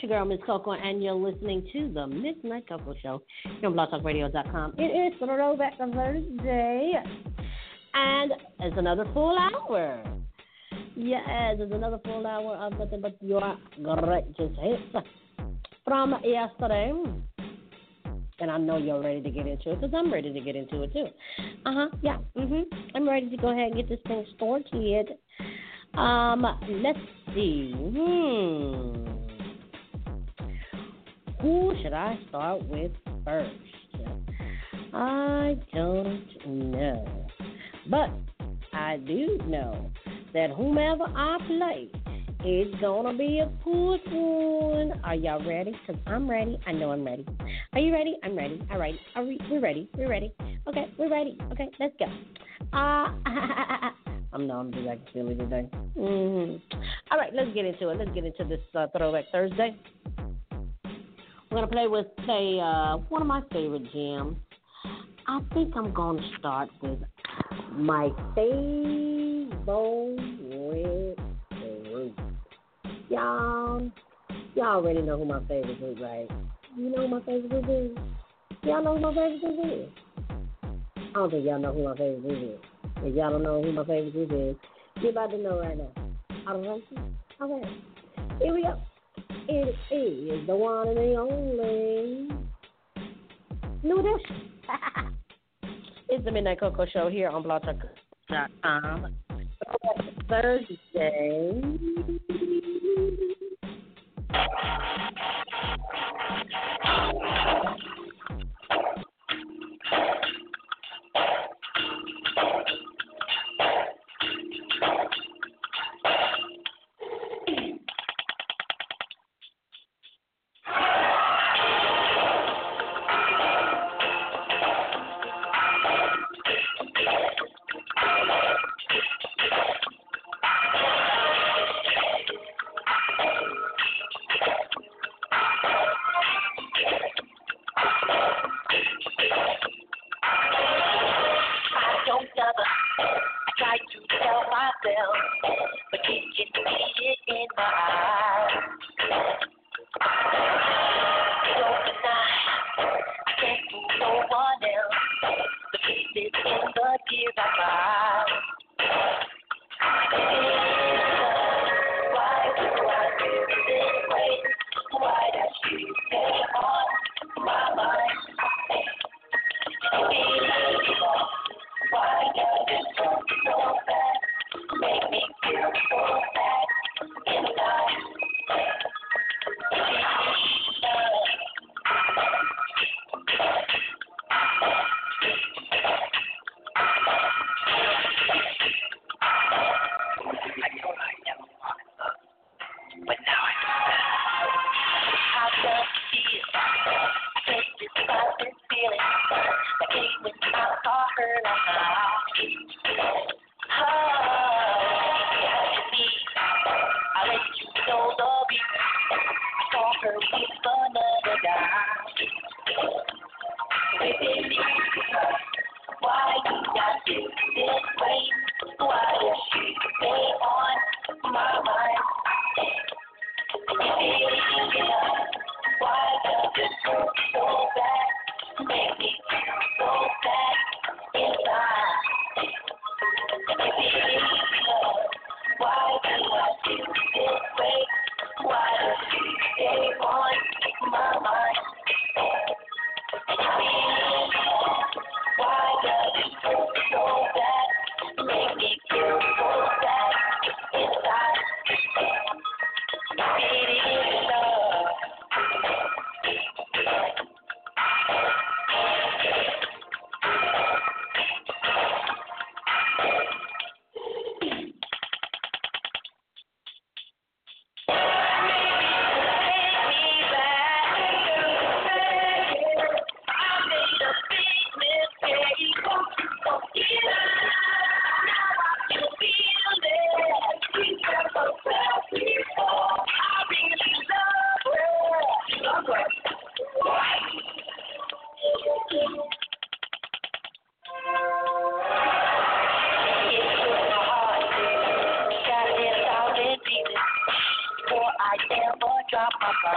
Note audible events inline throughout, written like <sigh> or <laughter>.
Your girl, Miss Koko, and you're listening to the Midnight Koko Show here on BlogTalkRadio.com. It is Throwback Thursday, and it's another full hour. Yes, it's another full hour of nothing but your greatest hits from yesterday. And I know you're ready to get into it because I'm ready to get into it too. Uh huh. Yeah. Mhm. I'm ready to go ahead and get this thing started. Um, let's see. Hmm. Who should I start with first? I don't know. But I do know that whomever I play is gonna be a good one. Are y'all ready? Because I'm ready. I know I'm ready. Are you ready? I'm ready. All right. Are we we're ready. We're ready. Okay, we're ready. Okay, let's go. Uh <laughs> I'm no, I'm just acting silly today. Mm-hmm. All right, let's get into it. Let's get into this uh, Throwback Thursday. We're gonna play with play uh, one of my favorite jams. I think I'm gonna start with my favorite group. Y'all, y'all already know who my favorite group, right? You know who my favorite group is? Y'all know who my favorite group is? I don't think y'all know who my favorite group is. If y'all don't know who my favorite group is, you're about to know right now. I don't so. Okay. Here we go. It is the one and the only Edition. <laughs> it's the Midnight Koko Show here on blogtalk.com. Thursday.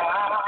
out.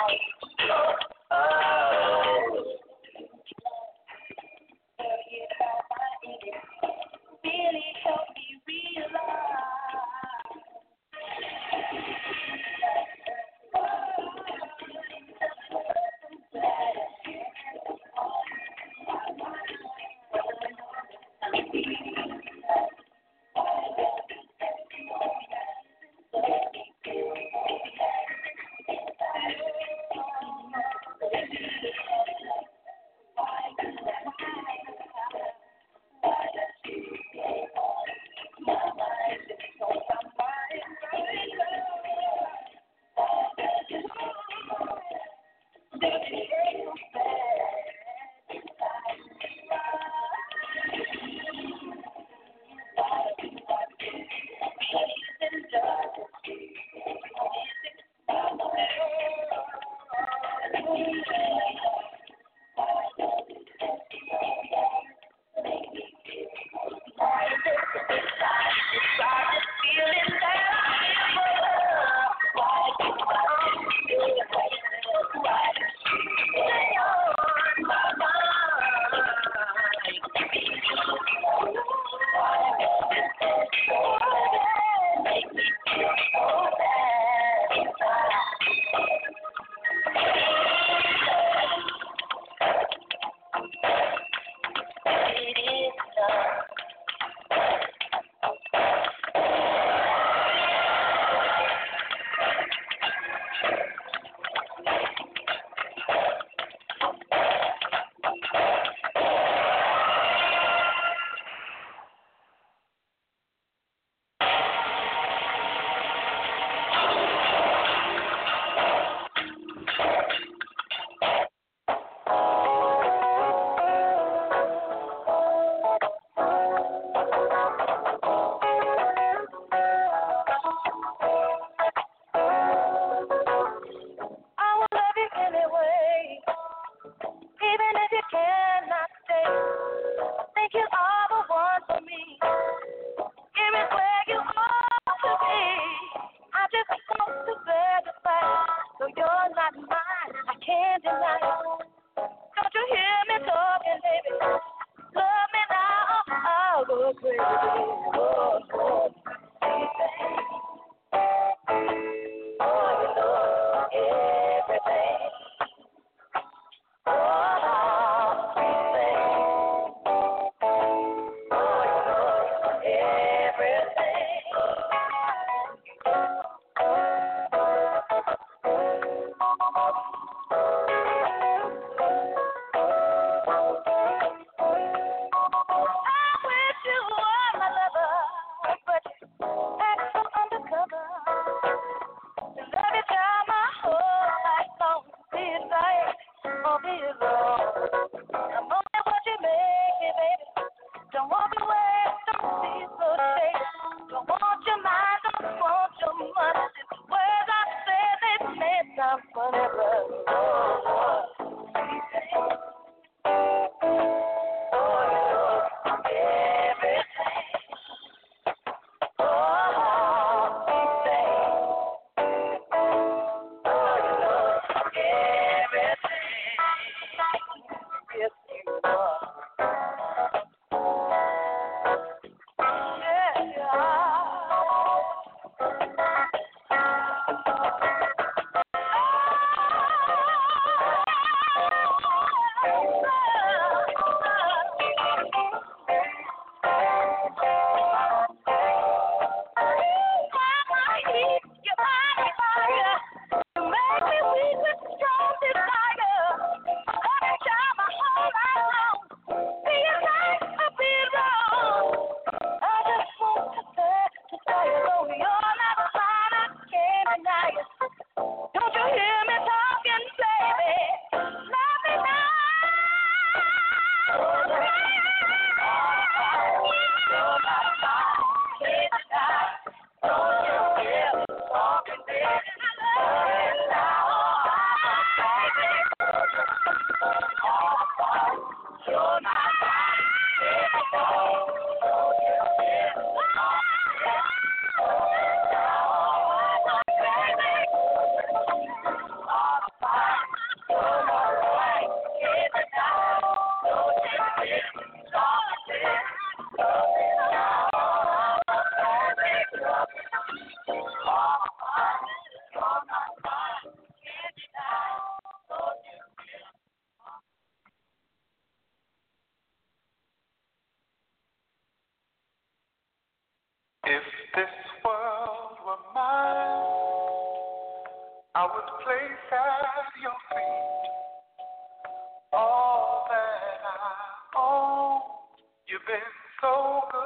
If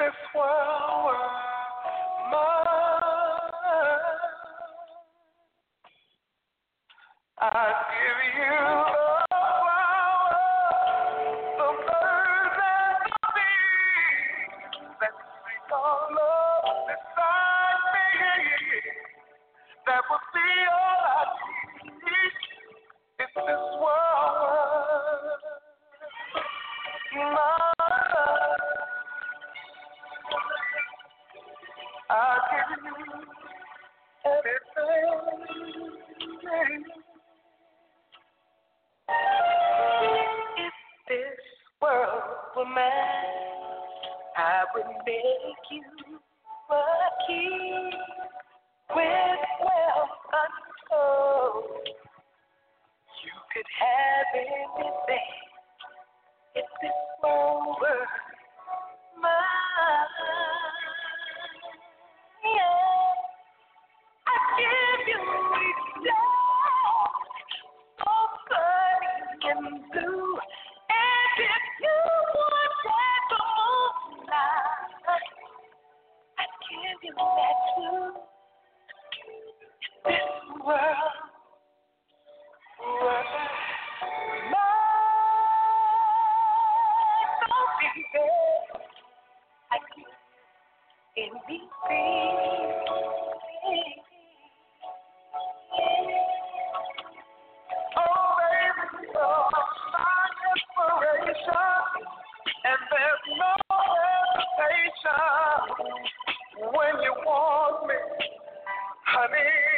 this world were mine, honey.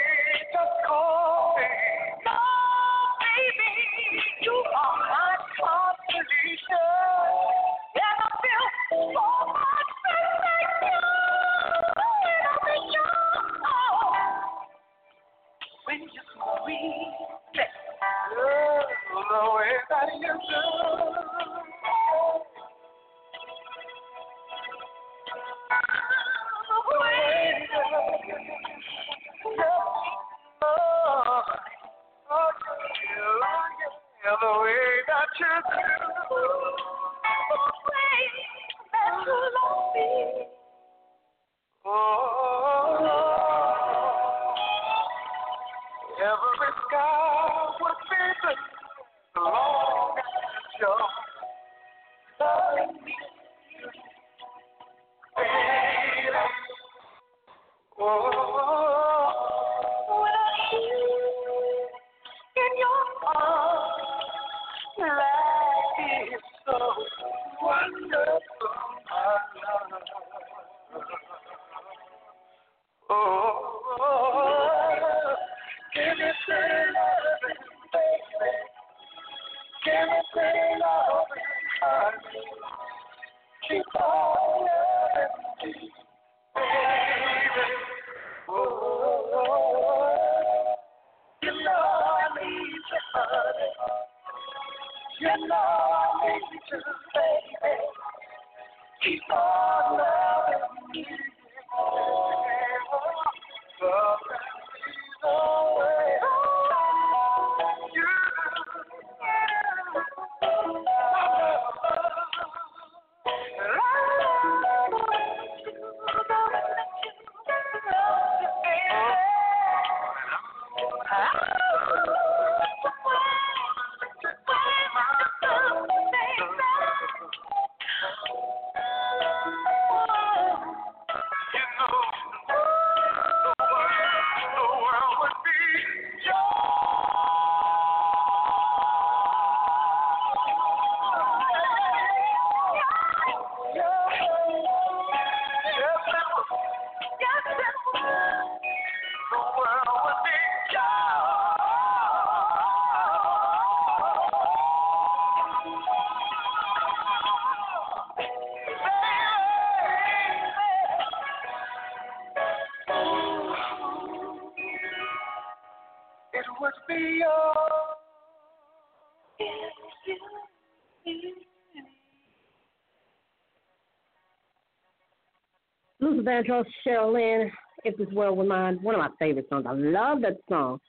Vandross, Cheryl Lynn, If This World Were Mine, one of my favorite songs. I love that song.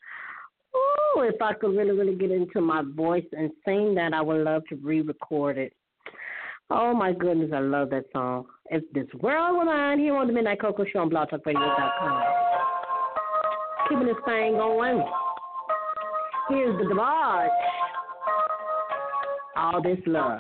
Oh, if I could really, really get into my voice and sing that, I would love to re-record it. Oh my goodness, I love that song. If This World Were Mine, here on the Midnight Koko Show on BlogTalkRadio.com. Keeping this thing going. Here's the DeBarge. All this love.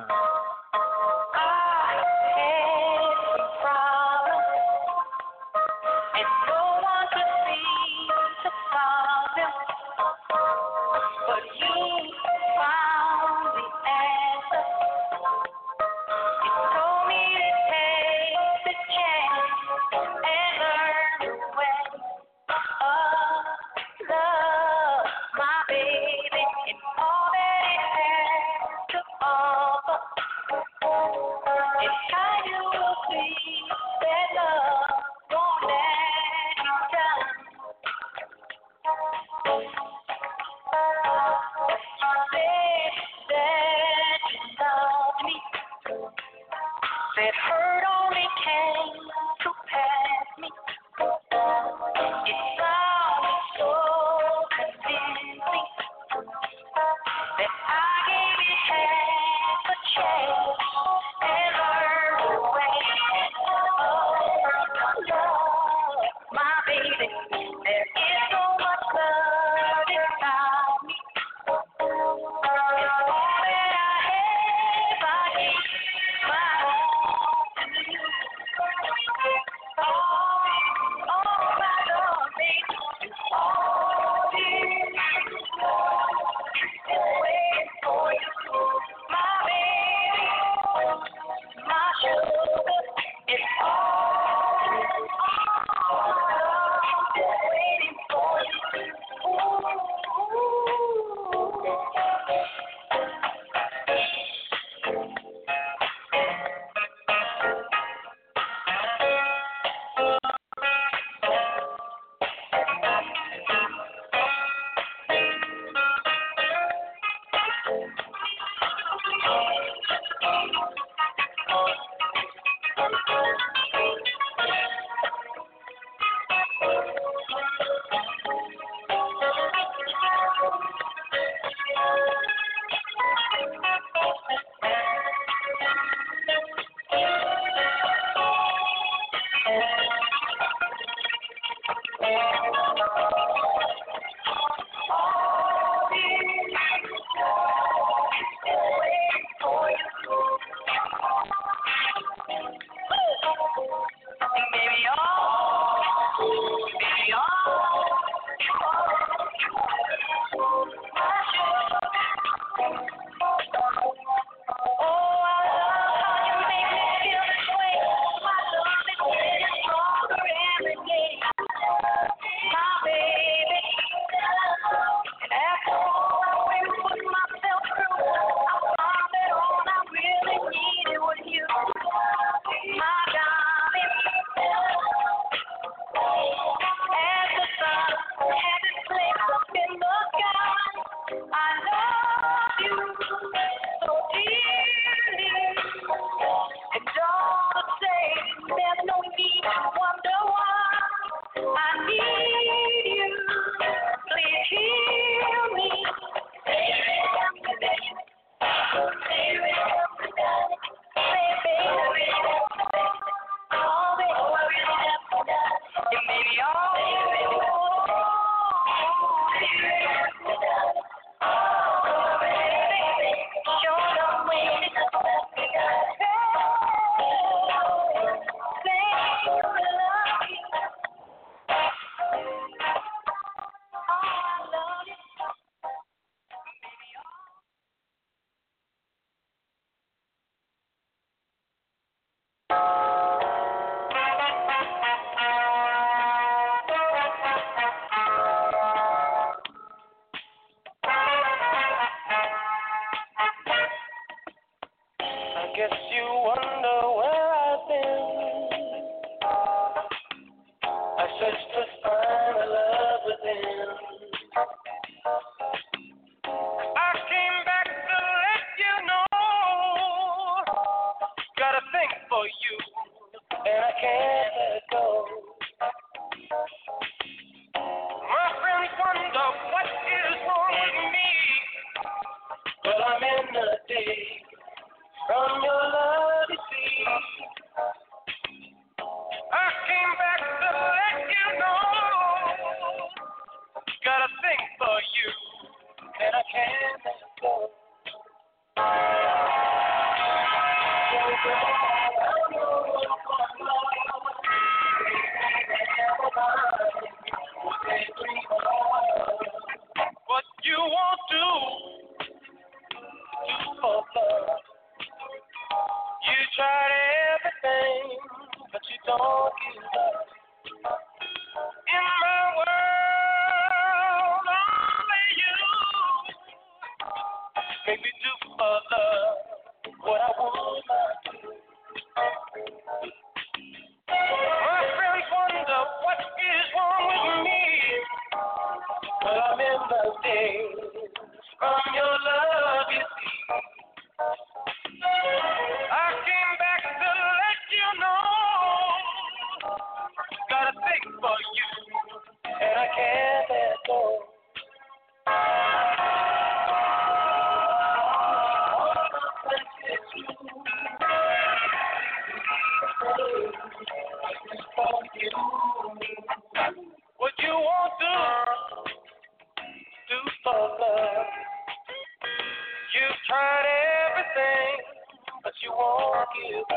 give.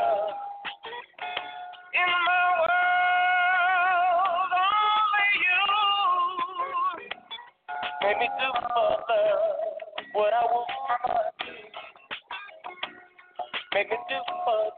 In my world, only you me do for love what I want to do. Make me do for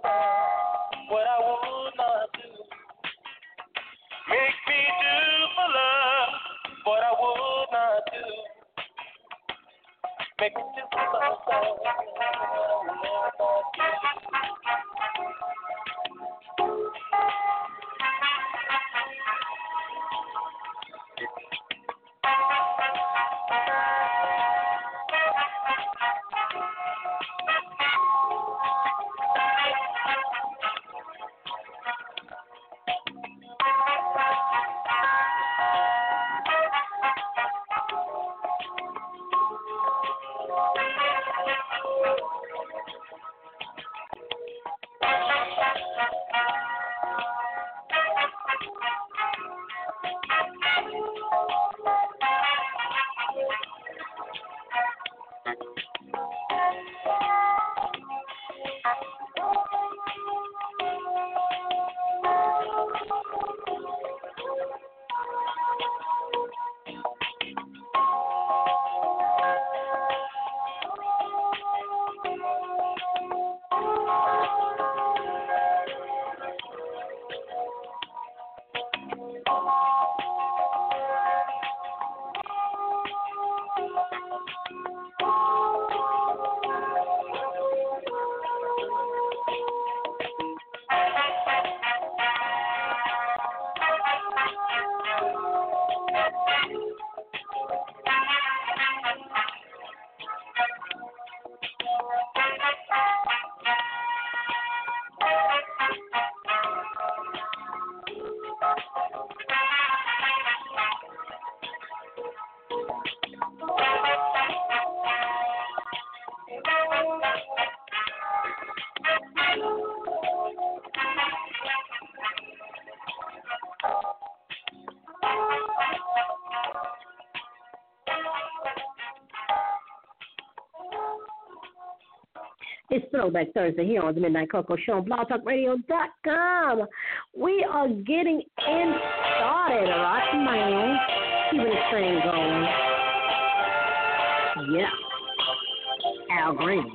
Throwback Thursday here on the Midnight Koko Show on blogtalkradio.com. We are getting in started, all right, man? Keeping this thing going. Yeah. Al Green.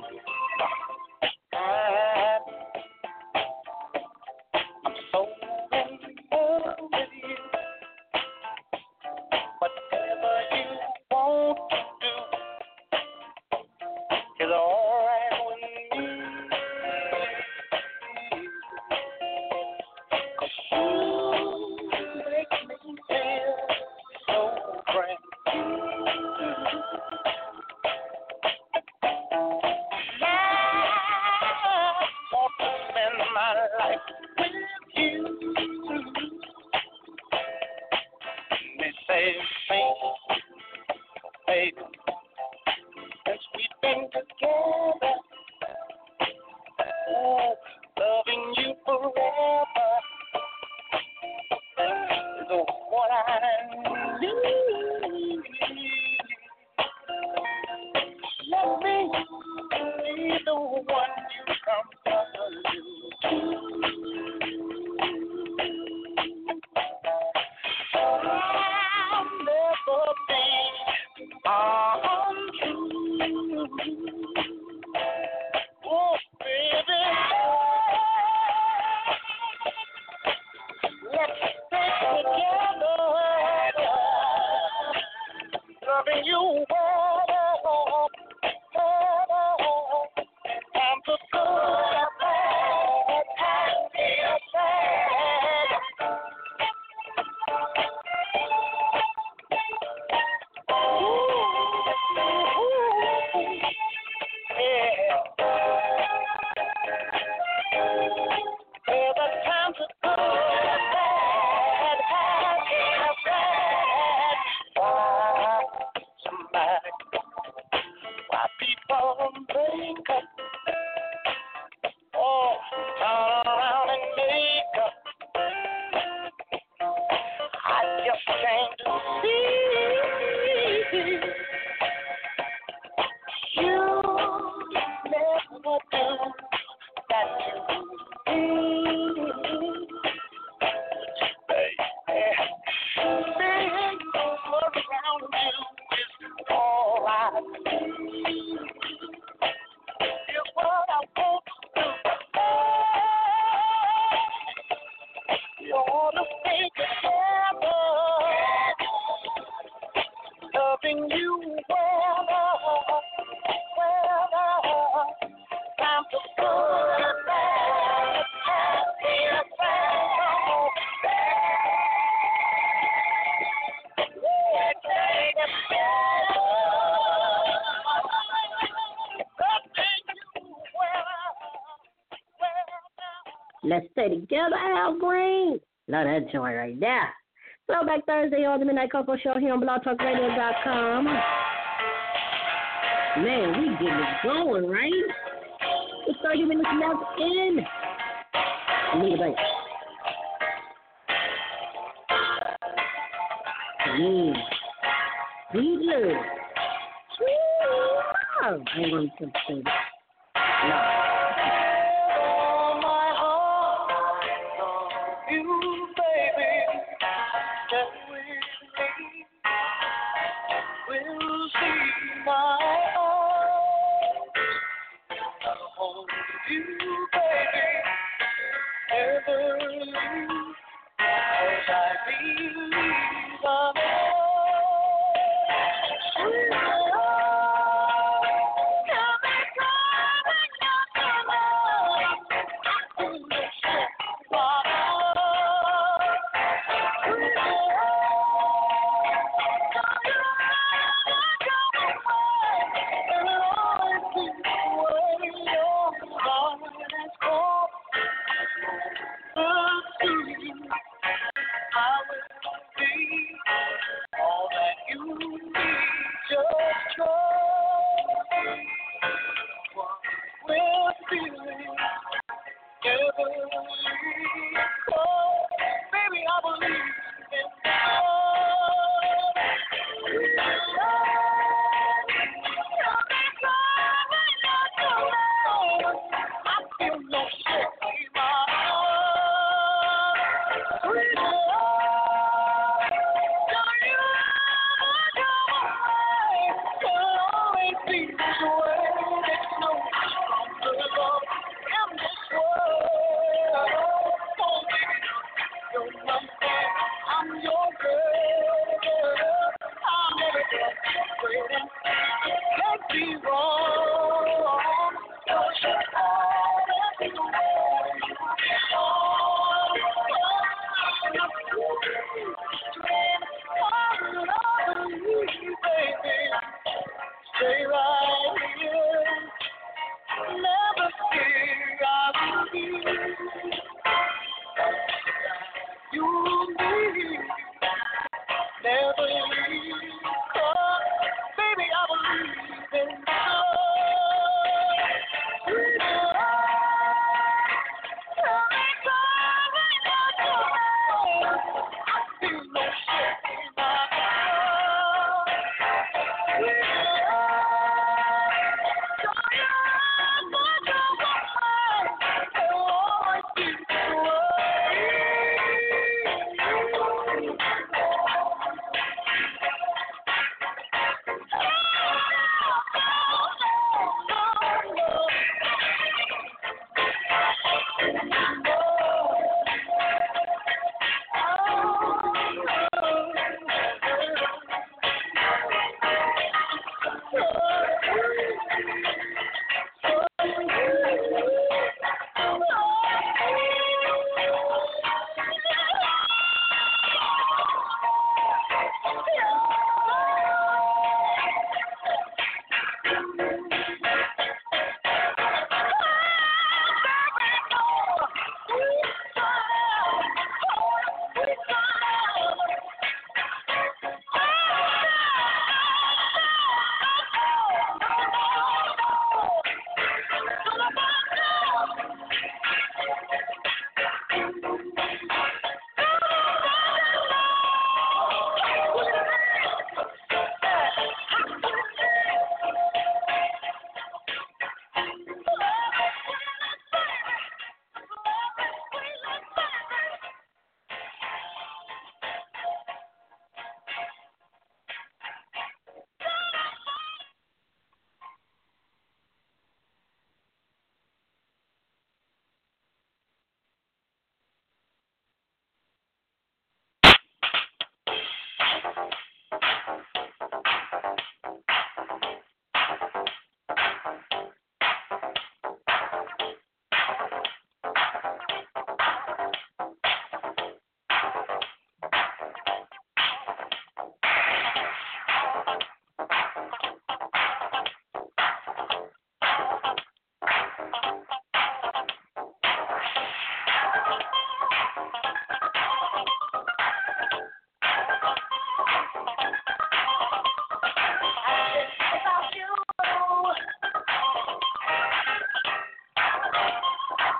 Let's stay together, Al Green. Love that joint right there. Throwback Thursday on the Midnight Koko Show here on blogtalkradio.com. Man, we getting it going, right? It's 30 minutes left in. Need a break. Yeah. Sweet love. Sweet love. I'm going to say that. No.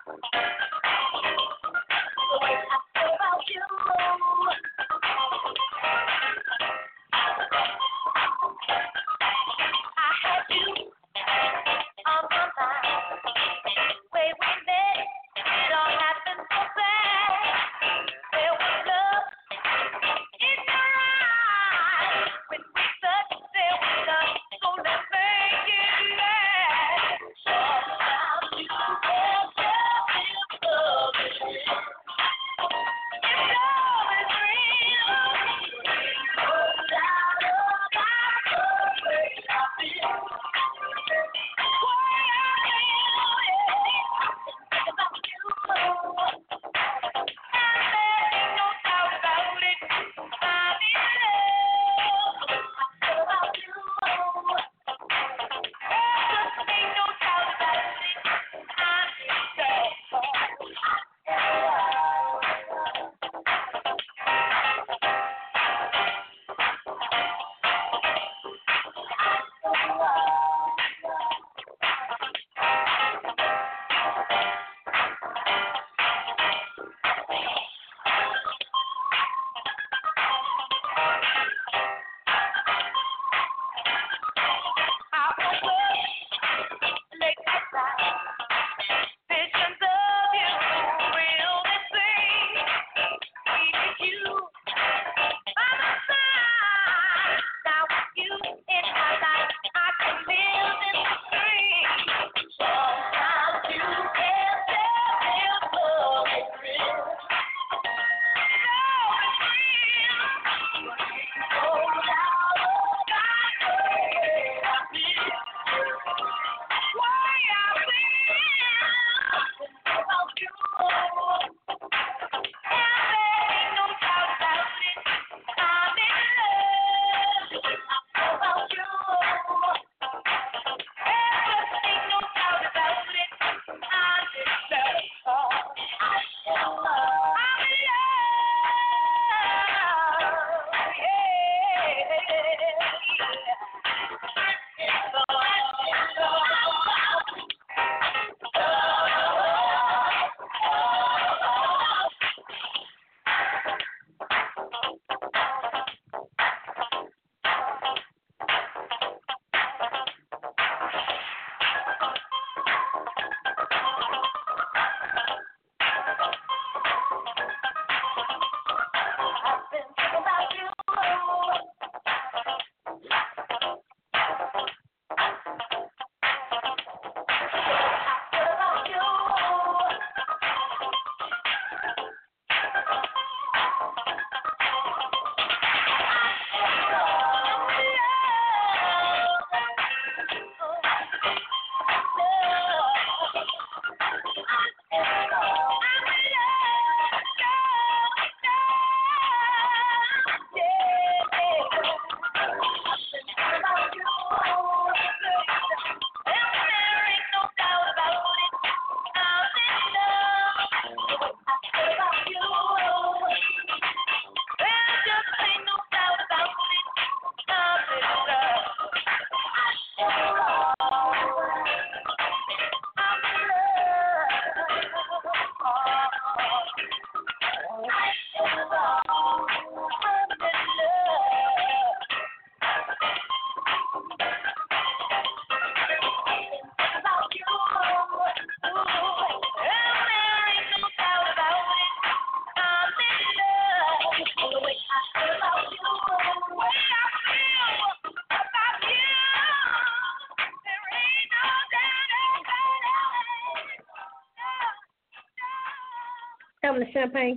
conference.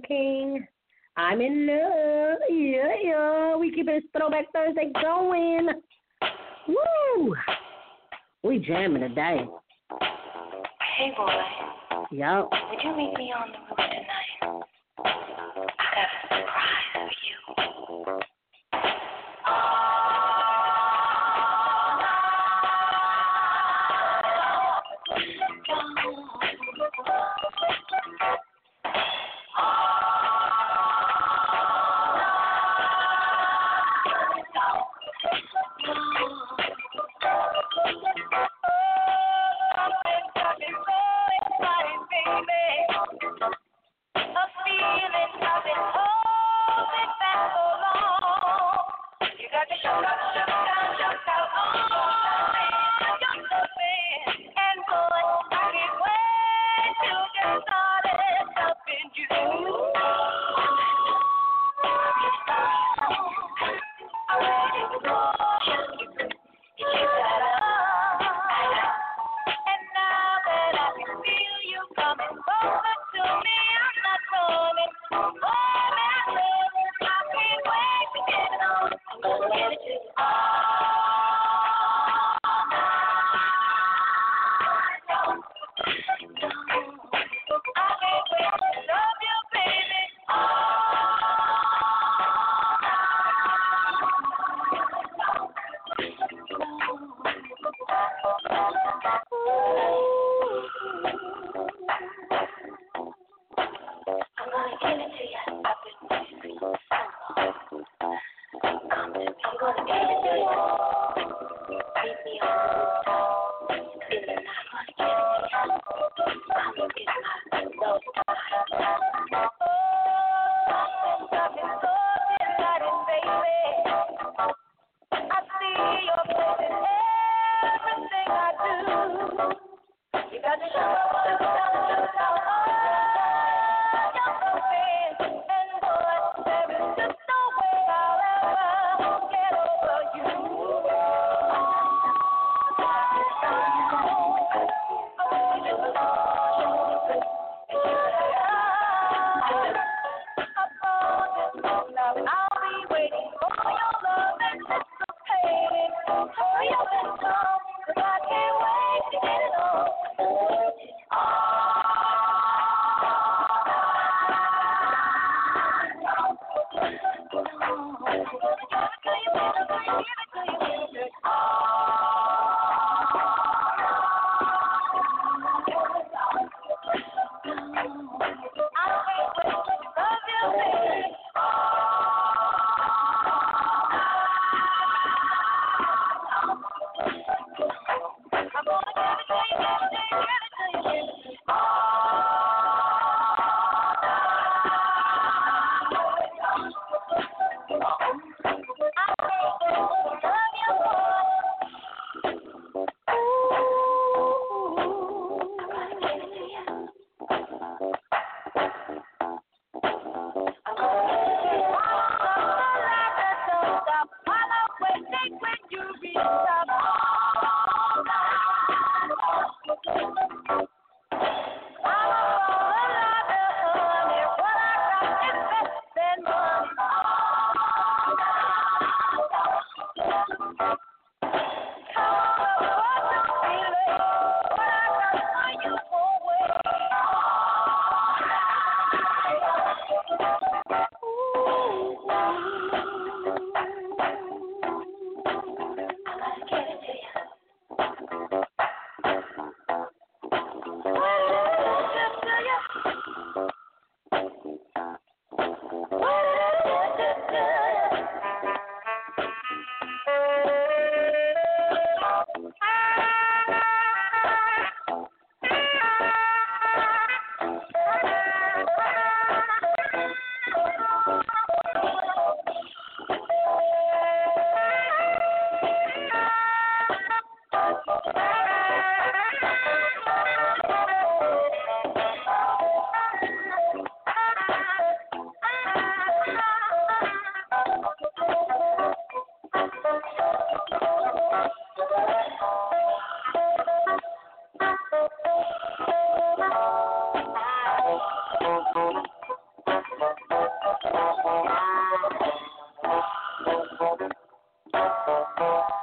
King. I'm in love. Yeah, yeah. We keep this Throwback Thursday going. Woo! We jamming today. Hey, boy. Yup. Would you meet me on the Thank you.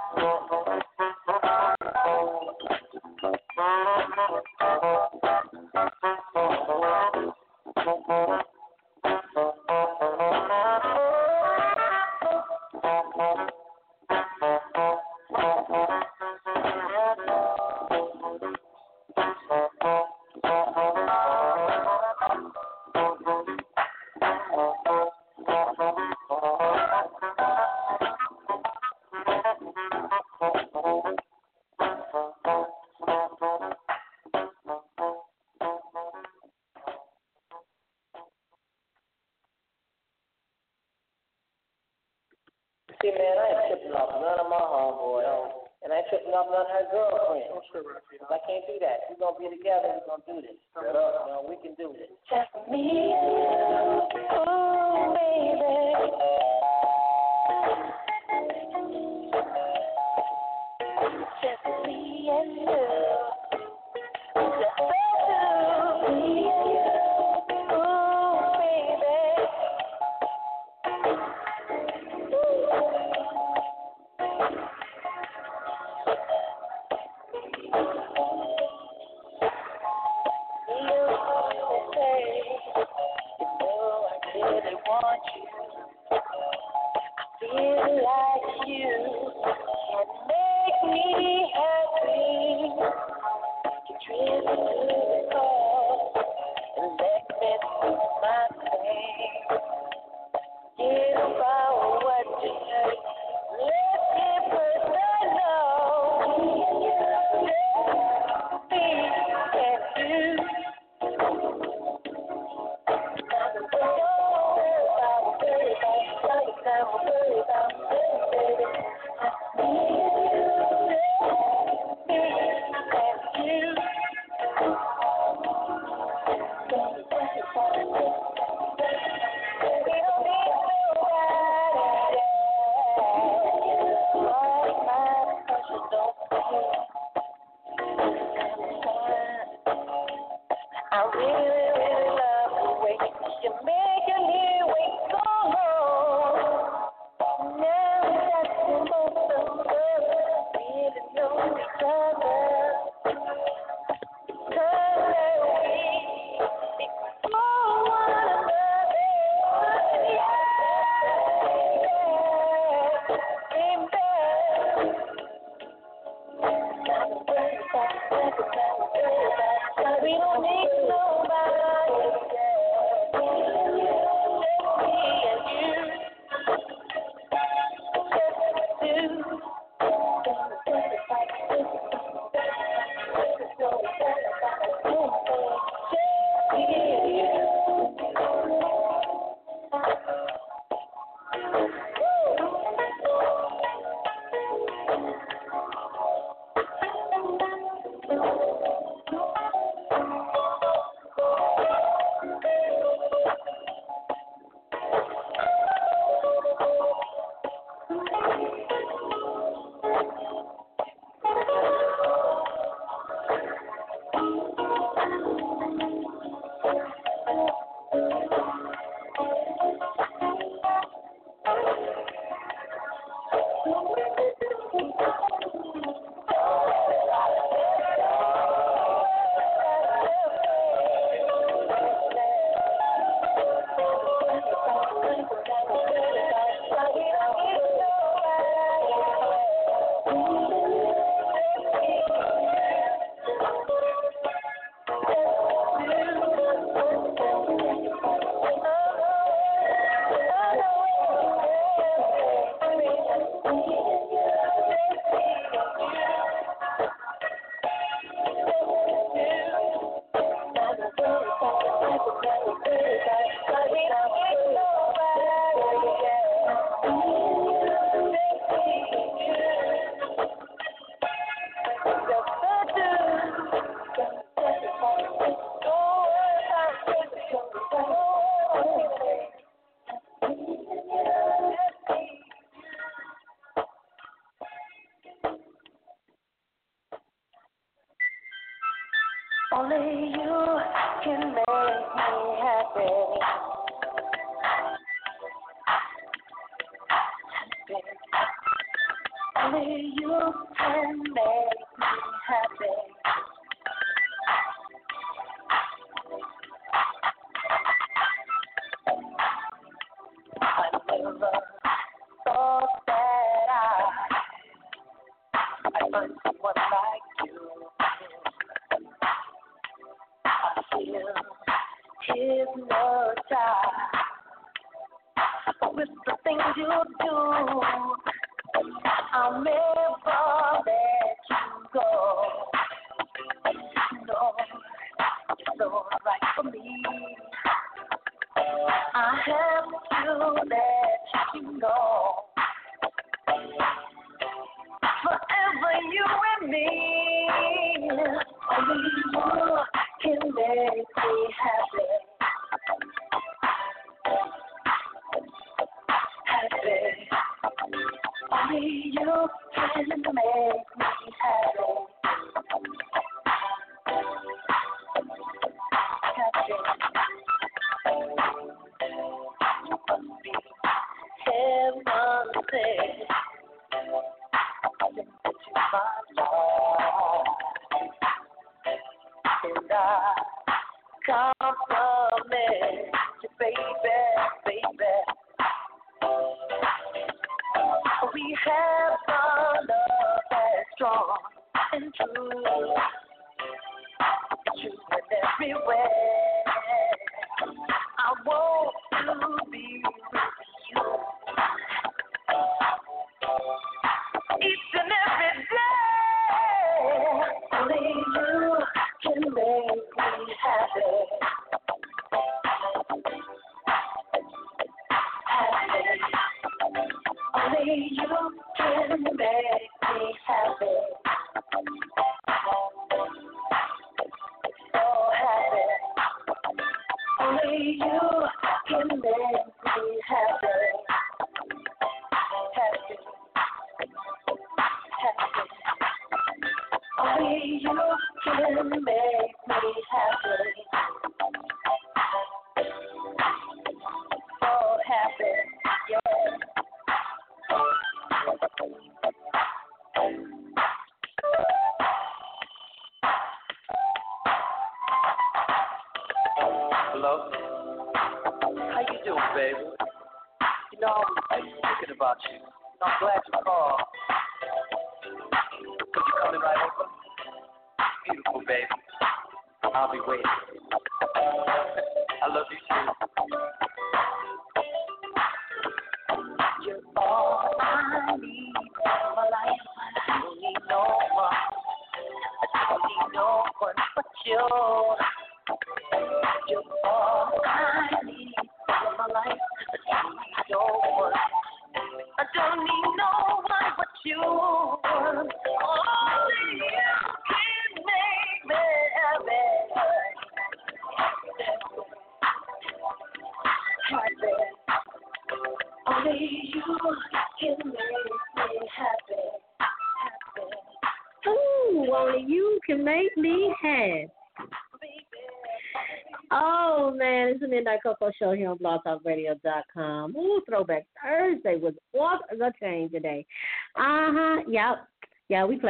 Oh, right for. I have to let you forever you and me. How you doing, baby? You know, I was thinking about you. I'm glad you called. Could you coming right over? Beautiful, baby. I'll be waiting. I love you too. You're all I need my life. I need no one. I need no one but you.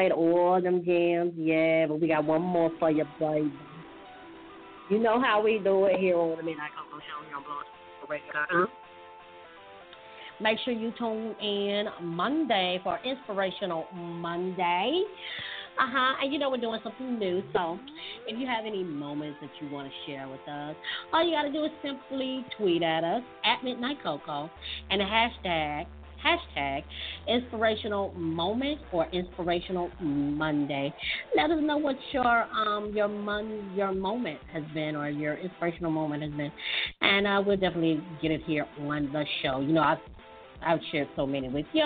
Played all them jams. Yeah, but we got one more for you, baby. You know how we do it here on the Midnight Koko Show on BlogTalkRadio.com. Make sure you tune in Monday for Inspirational Monday. Uh huh. And you know we're doing something new. So if you have any moments that you want to share with us, all you got to do is simply tweet at us at Midnight Koko and the hashtag hashtag inspirational moment or inspirational Monday. Let us know what your um your mon your moment has been or your inspirational moment has been, and uh, we'll definitely get it here on the show. You know I've I've shared so many with you,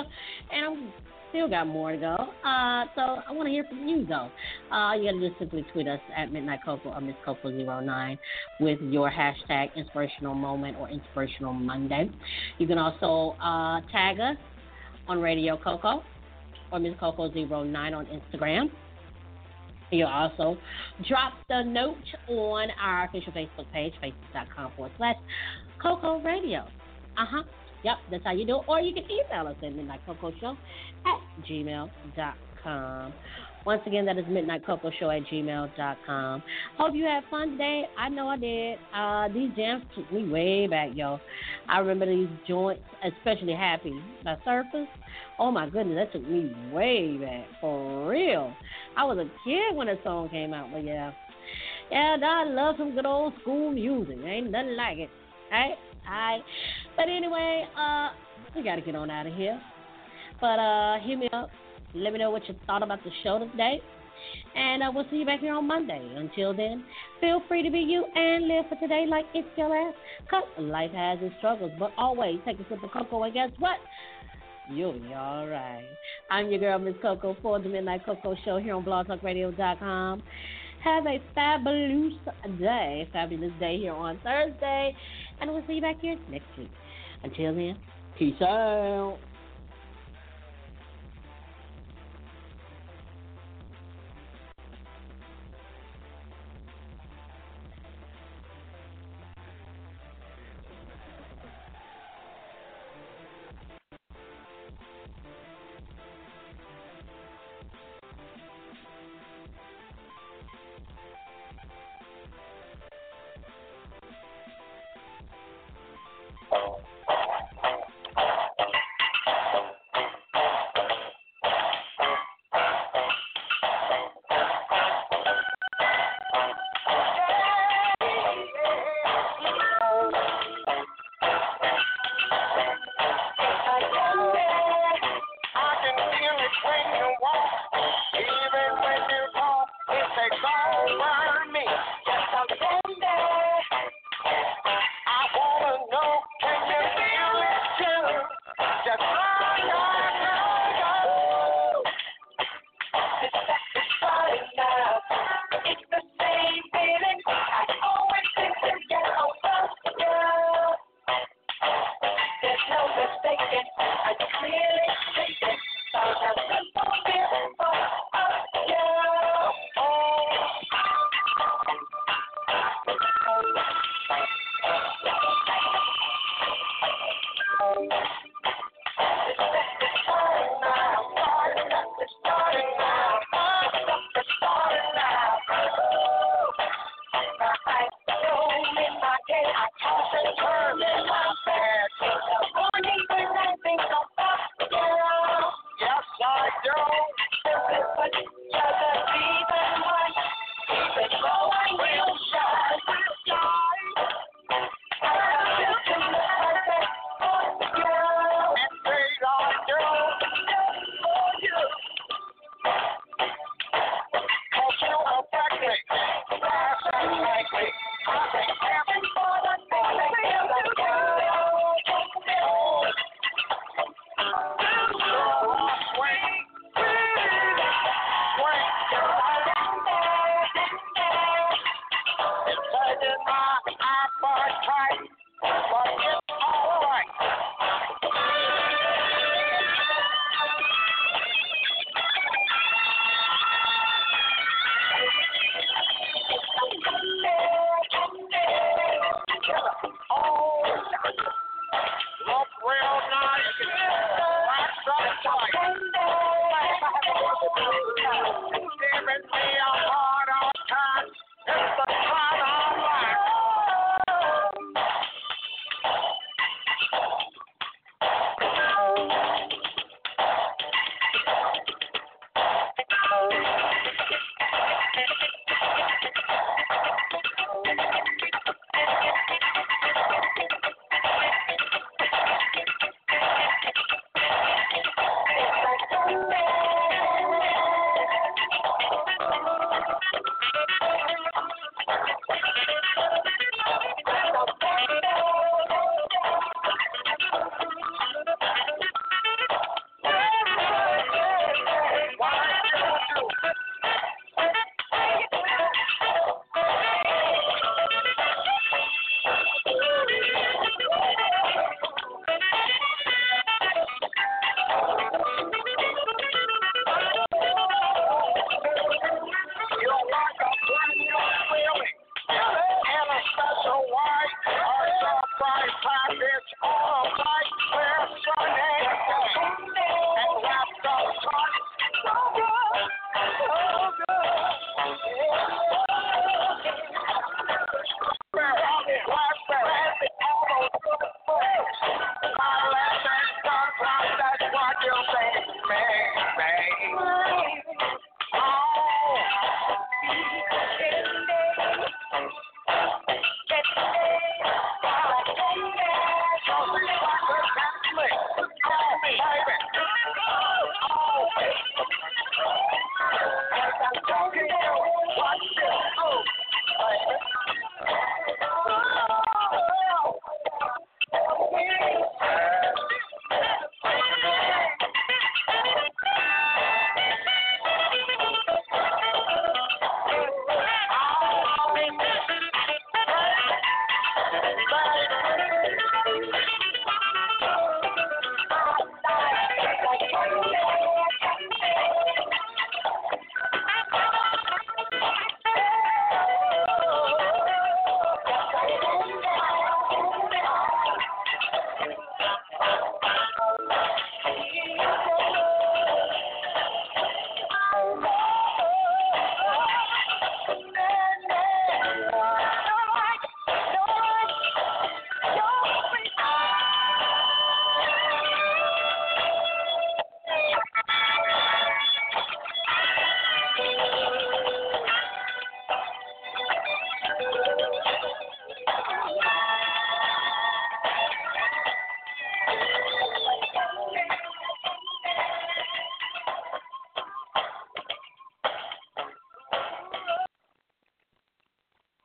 and I'm still got more to go. Uh, so I want to hear from you though. Uh, you gotta just simply tweet us at Midnight Koko or Miss Koko09 with your hashtag inspirational moment or inspirational Monday. You can also uh, tag us on Radio Koko or Miss Koko09 on Instagram. You'll also drop the note on our official Facebook page, facebook.com forward slash Koko Radio. Uh huh. Yep, that's how you do it. Or you can email us at midnightkokoshow at gmail.com. Once again, that is midnightkokoshow at gmail.com. Hope you had fun today. I know I did. Uh, these jams took me way back, yo. I remember these joints, especially Happy by Surface. Oh my goodness, that took me way back. For real. I was a kid when that song came out, but yeah. Yeah, I love some good old school music. Ain't nothing like it. Right? Alright. But anyway, uh, we gotta get on out of here. But uh, hit me up. Let me know what you thought about the show today. And uh, we'll see you back here on Monday. Until then, feel free to be you and live for today like it's your last. Cause life has its struggles, but always take a sip of cocoa and guess what? You'll be alright. I'm your girl, Miss Koko, for the Midnight Koko Show here on blogtalkradio.com. Have a fabulous day, fabulous day here on Thursday, and we'll see you back here next week. Until then, peace out.